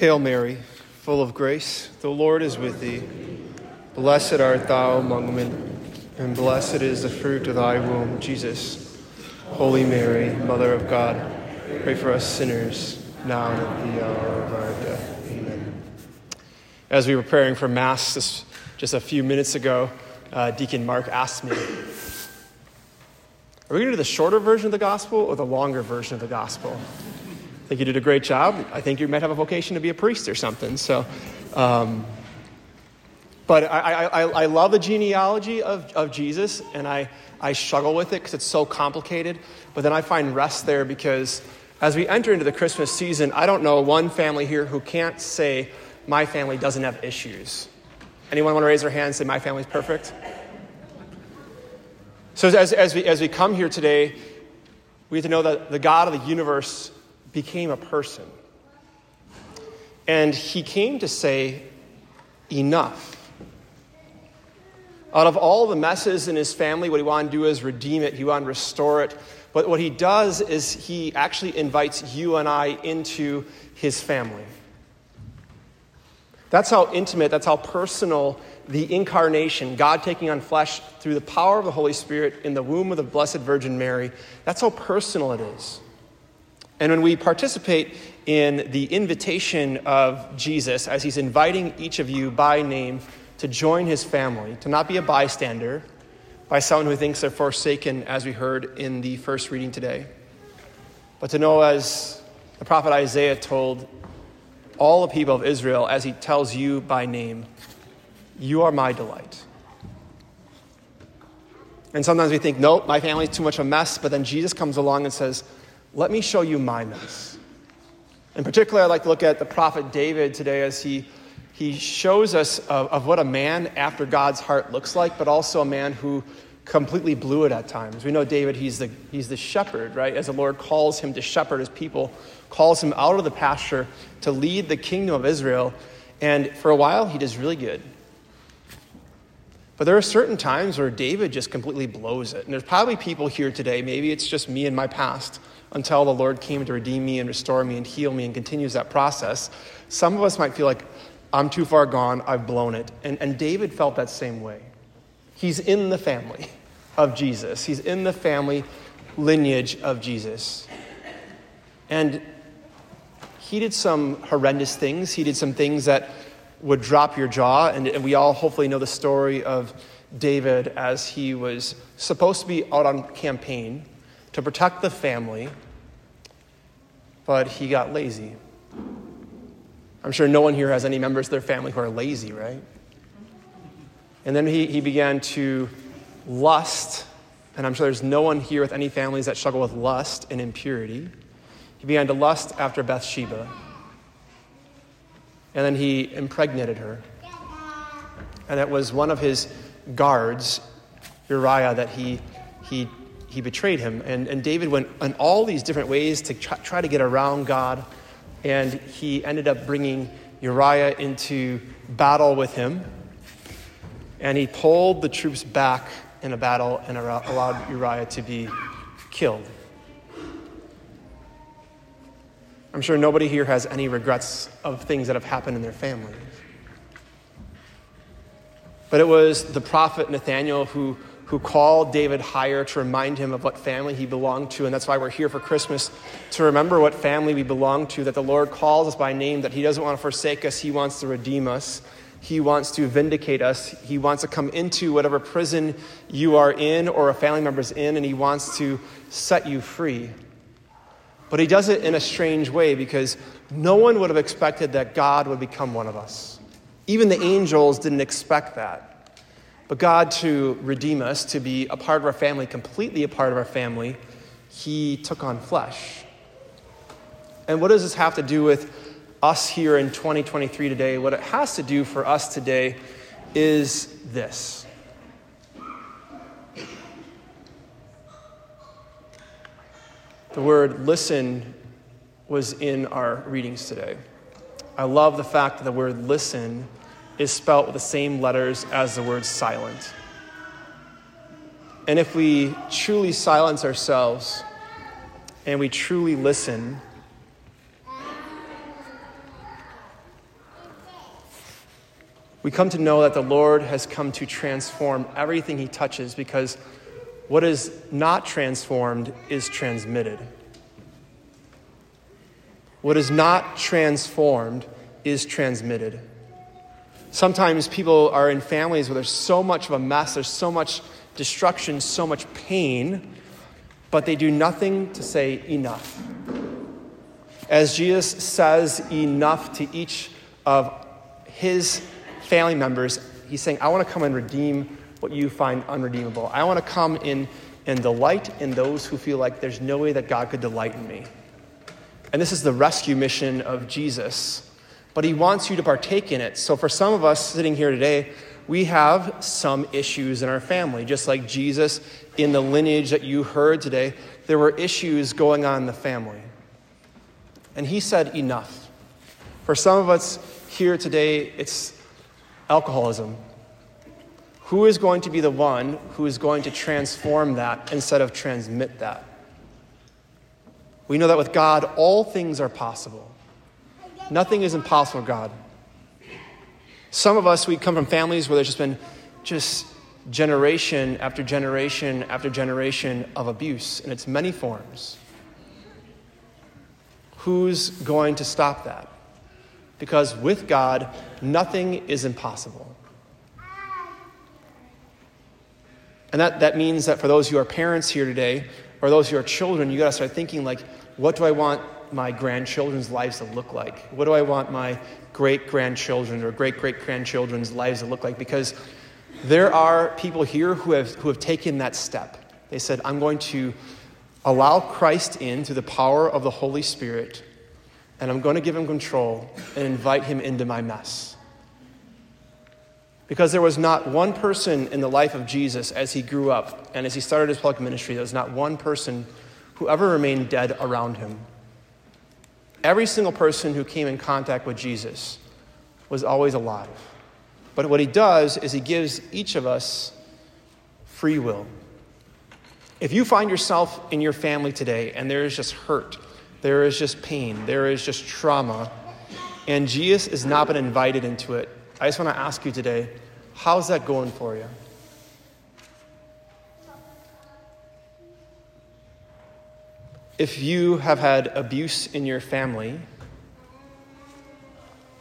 Hail Mary, full of grace, the Lord is with thee. Blessed art thou among women, and blessed is the fruit of thy womb, Jesus. Holy Mary, Mother of God, pray for us sinners, now and at the hour of our death. Amen. As we were preparing for Mass this, just a few minutes ago, uh, Deacon Mark asked me, Are we going to do the shorter version of the gospel or the longer version of the gospel? Think you did a great job. I think you might have a vocation to be a priest or something. So, um, but I, I, I, love the genealogy of, of Jesus, and I, I struggle with it because it's so complicated. But then I find rest there because as we enter into the Christmas season, I don't know one family here who can't say, My family doesn't have issues. Anyone want to raise their hand and say, My family's perfect? So as, as, we, as we come here today, we have to know that the God of the universe became a person. And he came to say, enough. Out of all the messes in his family, what he wanted to do is redeem it, he wanted to restore it. But what he does is he actually invites you and I into his family. That's how intimate, that's how personal the incarnation, God taking on flesh through the power of the Holy Spirit in the womb of the Blessed Virgin Mary, that's how personal it is. And when we participate in the invitation of Jesus, as he's inviting each of you by name to join his family, to not be a bystander, by someone who thinks they're forsaken, as we heard in the first reading today, but to know, as the prophet Isaiah told all the people of Israel, as he tells you by name, You are my delight. And sometimes we think, Nope, my family's too much of a mess, but then Jesus comes along and says, let me show you my mess. In particular, I'd like to look at the prophet David today as he, he shows us of, of what a man after God's heart looks like, but also a man who completely blew it at times. We know David, he's the, he's the shepherd, right? As the Lord calls him to shepherd his people, calls him out of the pasture to lead the kingdom of Israel. And for a while, he does really good. But there are certain times where David just completely blows it. And there's probably people here today, maybe it's just me in my past, until the Lord came to redeem me and restore me and heal me and continues that process. Some of us might feel like, I'm too far gone, I've blown it. And, and David felt that same way. He's in the family of Jesus, he's in the family lineage of Jesus. And he did some horrendous things. He did some things that would drop your jaw. And, and we all hopefully know the story of David as he was supposed to be out on campaign to protect the family, but he got lazy. I'm sure no one here has any members of their family who are lazy, right? And then he, he began to lust, and I'm sure there's no one here with any families that struggle with lust and impurity. He began to lust after Bathsheba, and then he impregnated her. And it was one of his guards, Uriah, that he, he he betrayed him. And, and David went in all these different ways to try, try to get around God. And he ended up bringing Uriah into battle with him. And he pulled the troops back in a battle and allowed Uriah to be killed. I'm sure nobody here has any regrets of things that have happened in their families. But it was the prophet Nathaniel who who called David higher to remind him of what family he belonged to. And that's why we're here for Christmas, to remember what family we belong to, that the Lord calls us by name, that He doesn't want to forsake us, He wants to redeem us. He wants to vindicate us. He wants to come into whatever prison you are in or a family member's in, and He wants to set you free. But He does it in a strange way because no one would have expected that God would become one of us. Even the angels didn't expect that. But God, to redeem us, to be a part of our family, completely a part of our family, He took on flesh. And what does this have to do with us here in 2023 today? What it has to do for us today is this. The word listen was in our readings today. I love the fact that the word listen is spelt with the same letters as the word silent. And if we truly silence ourselves and we truly listen, We come to know that the Lord has come to transform everything he touches because what is not transformed is transmitted. What is not transformed is transmitted. Sometimes people are in families where there's so much of a mess, there's so much destruction, so much pain, but they do nothing to say enough. As Jesus says enough to each of his family members, he's saying, I want to come and redeem what you find unredeemable. I want to come in and delight in those who feel like there's no way that God could delight in me. And this is the rescue mission of Jesus. But he wants you to partake in it. So for some of us sitting here today, we have some issues in our family. Just like Jesus in the lineage that you heard today, there were issues going on in the family. And he said, Enough. For some of us here today, it's alcoholism. Who is going to be the one who is going to transform that instead of transmit that? We know that with God, all things are possible. Nothing is impossible, God. Some of us, we come from families where there's just been just generation after generation after generation of abuse in its many forms. Who's going to stop that? Because with God, nothing is impossible. And that, that means that for those who are parents here today, or those who are children, you got to start thinking like, what do I my grandchildren's lives to look like? What do I want my great grandchildren or great great grandchildren's lives to look like? Because there are people here who have, who have taken that step. They said, I'm going to allow Christ in through the power of the Holy Spirit, and I'm going to give him control and invite him into my mess. Because there was not one person in the life of Jesus as he grew up and as he started his public ministry, there was not one person who ever remained dead around him. Every single person who came in contact with Jesus was always alive. But what he does is he gives each of us free will. If you find yourself in your family today and there is just hurt, there is just pain, there is just trauma, and Jesus has not been invited into it, I just want to ask you today how's that going for you? If you have had abuse in your family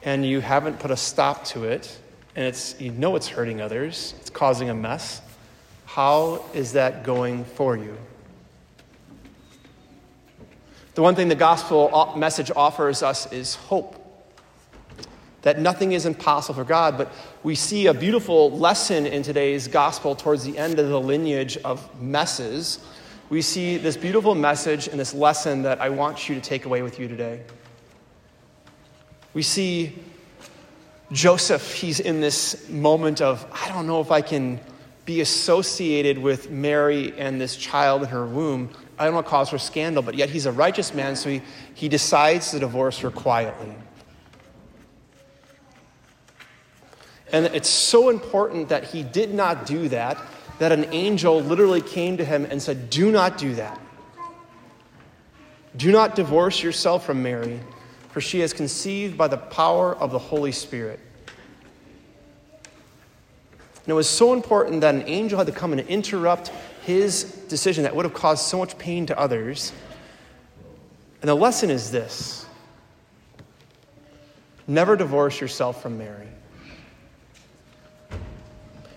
and you haven't put a stop to it, and it's, you know it's hurting others, it's causing a mess, how is that going for you? The one thing the gospel message offers us is hope. That nothing is impossible for God, but we see a beautiful lesson in today's gospel towards the end of the lineage of messes we see this beautiful message and this lesson that I want you to take away with you today. We see Joseph, he's in this moment of, I don't know if I can be associated with Mary and this child in her womb. I don't want to cause her scandal, but yet he's a righteous man, so he, he decides to divorce her quietly. And it's so important that he did not do that that an angel literally came to him and said, Do not do that. Do not divorce yourself from Mary, for she has conceived by the power of the Holy Spirit. And it was so important that an angel had to come and interrupt his decision that would have caused so much pain to others. And the lesson is this never divorce yourself from Mary.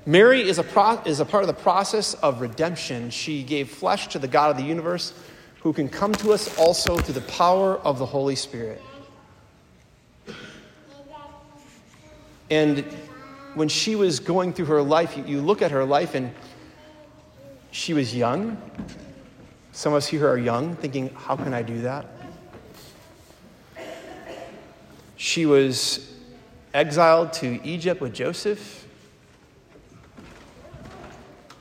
Mary is a, pro- is a part of the process of redemption. She gave flesh to the God of the universe who can come to us also through the power of the Holy Spirit. And when she was going through her life, you, look at her life and she was young. Some of us here are young, thinking, how can I do that? She was exiled to Egypt with Joseph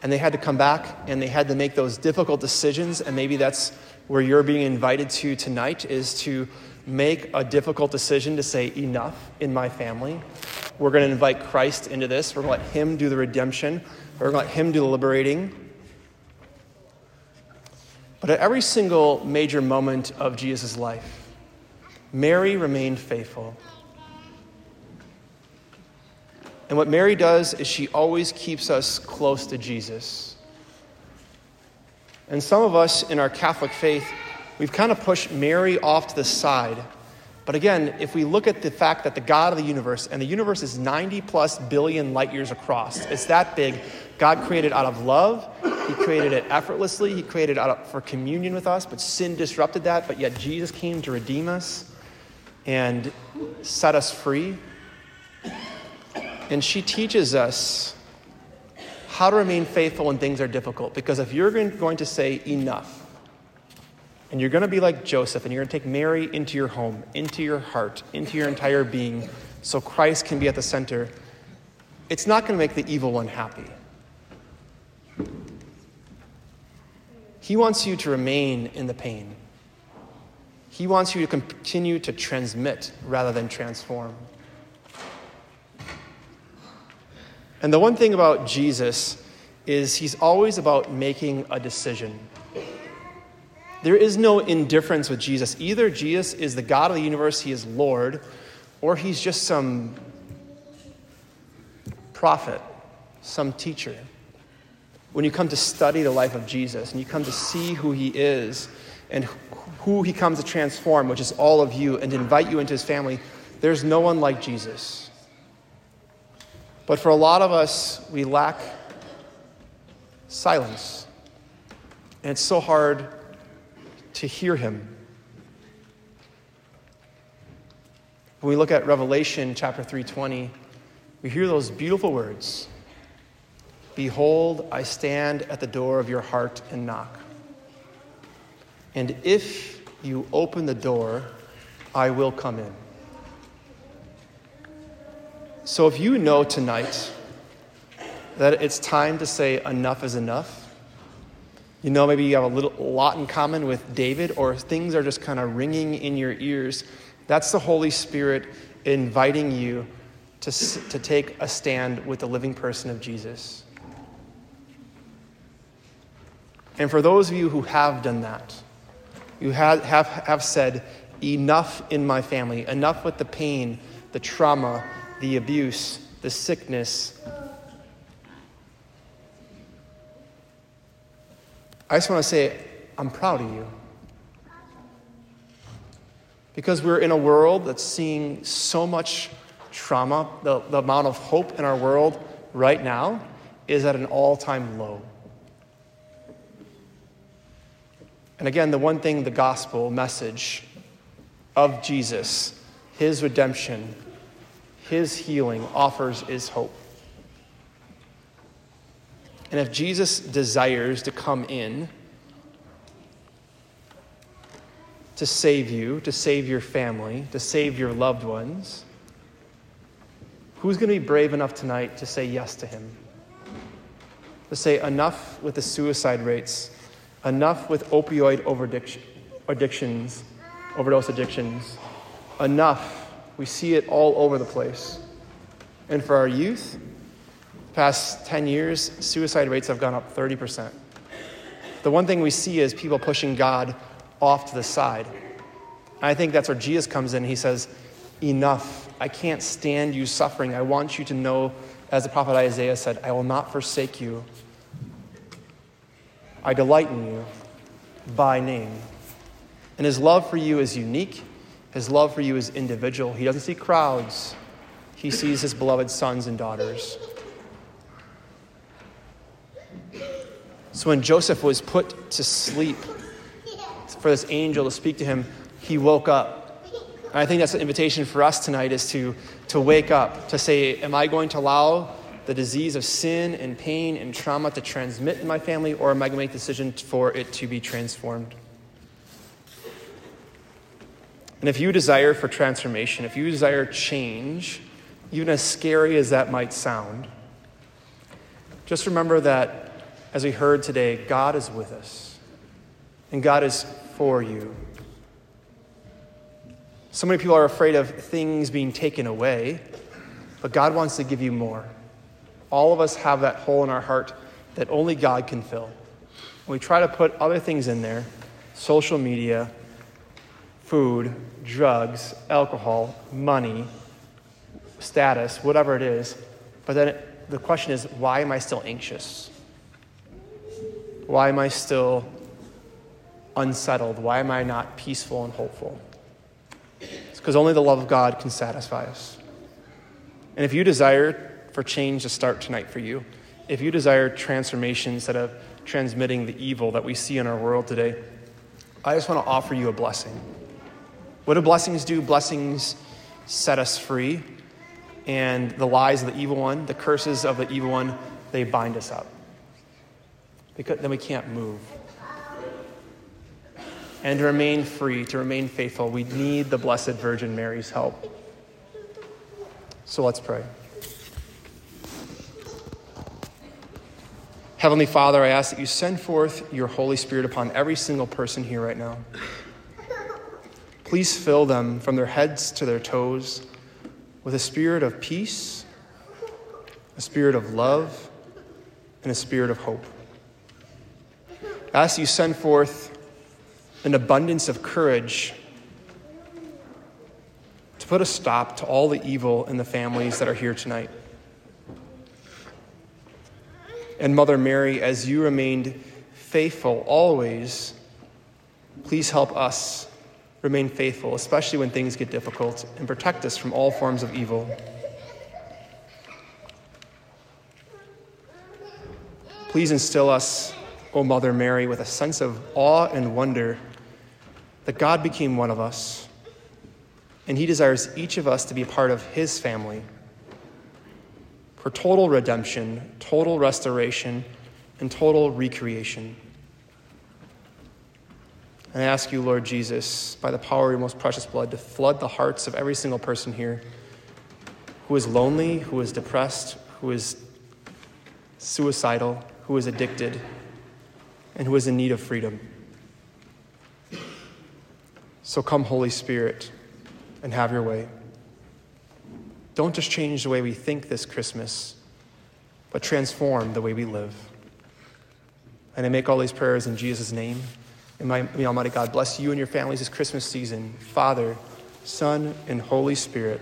and they had to come back and they had to make those difficult decisions and maybe that's where you're being invited to tonight is to make a difficult decision to say enough in my family. We're going to invite christ into this. We're going to let him do the redemption. We're going to let him do the liberating. But at every single major moment of jesus' life mary remained faithful And what Mary does is she always keeps us close to Jesus. And some of us in our Catholic faith, we've kind of pushed Mary off to the side. But again, if we look at the fact that the God of the universe, and the universe is 90 plus billion light years across, it's that big. God created out of love. He created it effortlessly. He created it of, for communion with us, but sin disrupted that. But yet Jesus came to redeem us and set us free. And she teaches us how to remain faithful when things are difficult. Because if you're going to say enough, and you're going to be like Joseph, and you're going to take Mary into your home, into your heart, into your entire being, so Christ can be at the center, it's not going to make the evil one happy. He wants you to remain in the pain. He wants you to continue to transmit rather than transform. And the one thing about Jesus is he's always about making a decision. There is no indifference with Jesus. Either Jesus is the God of the universe, he is Lord, or he's just some prophet, some teacher. When you come to study the life of Jesus and you come to see who he is and who he comes to transform, which is all of you, and invite you into his family, there's no one like Jesus. But for a lot of us, we lack silence. And it's so hard to hear him. When we look at Revelation chapter 3:20, we hear those beautiful words. Behold, I stand at the door of your heart and knock. And if you open the door, I will come in. So if you know tonight that it's time to say enough is enough, you know maybe you have a little a lot in common with David or things are just kind of ringing in your ears, that's the Holy Spirit inviting you to, to take a stand with the living person of Jesus. And for those of you who have done that, you have, have, have said, enough in my family, enough with the pain, the trauma, the abuse, the sickness. I just want to say, I'm proud of you. Because we're in a world that's seeing so much trauma, the, the amount of hope in our world right now is at an all time low. And again, the one thing the gospel message of Jesus, his redemption, his healing offers is hope. And if Jesus desires to come in to save you, to save your family, to save your loved ones, who's going to be brave enough tonight to say yes to him? To say enough with the suicide rates Enough with opioid addictions, overdose addictions. Enough. We see it all over the place. And for our youth, the past 10 years, suicide rates have gone up 30%. The one thing we see is people pushing God off to the side. I think that's where Jesus comes in. He says, Enough. I can't stand you suffering. I want you to know, as the prophet Isaiah said, I will not forsake you. I delight in you by name. And his love for you is unique. His love for you is individual. He doesn't see crowds, he sees his beloved sons and daughters. So when Joseph was put to sleep for this angel to speak to him, he woke up. And I think that's an invitation for us tonight is to, to wake up, to say, Am I going to allow the disease of sin and pain and trauma to transmit in my family, or am I going to make the decision for it to be transformed? And if you desire for transformation, if you desire change, even as scary as that might sound, just remember that, as we heard today, God is with us, and God is for you. So many people are afraid of things being taken away, but God wants to give you more. All of us have that hole in our heart that only God can fill. We try to put other things in there social media, food, drugs, alcohol, money, status, whatever it is. But then it, the question is why am I still anxious? Why am I still unsettled? Why am I not peaceful and hopeful? It's because only the love of God can satisfy us. And if you desire for change to start tonight for you, if you desire transformation instead of transmitting the evil that we see in our world today, I just want to offer you a blessing. What do blessings do? Blessings set us free, and the lies of the evil one, the curses of the evil one, they bind us up. Because then we can't move. And to remain free, to remain faithful, we need the Blessed Virgin Mary's help. So let's pray. Heavenly Father, I ask that you send forth your Holy Spirit upon every single person here right now. Please fill them from their heads to their toes with a spirit of peace, a spirit of love, and a spirit of hope. I ask you send forth an abundance of courage to put a stop to all the evil in the families that are here tonight. And Mother Mary, as you remained faithful always, please help us remain faithful, especially when things get difficult, and protect us from all forms of evil. Please instill us, O Mother Mary, with a sense of awe and wonder that God became one of us, and He desires each of us to be part of His family for total redemption, total restoration, and total recreation. And I ask you, Lord Jesus, by the power of your most precious blood, to flood the hearts of every single person here who is lonely, who is depressed, who is suicidal, who is addicted, and who is in need of freedom. So come, Holy Spirit, and have your way. Don't just change the way we think this Christmas, but transform the way we live. And I make all these prayers in Jesus' name. And my, may Almighty God bless you and your families this Christmas season. Father, Son, and Holy Spirit.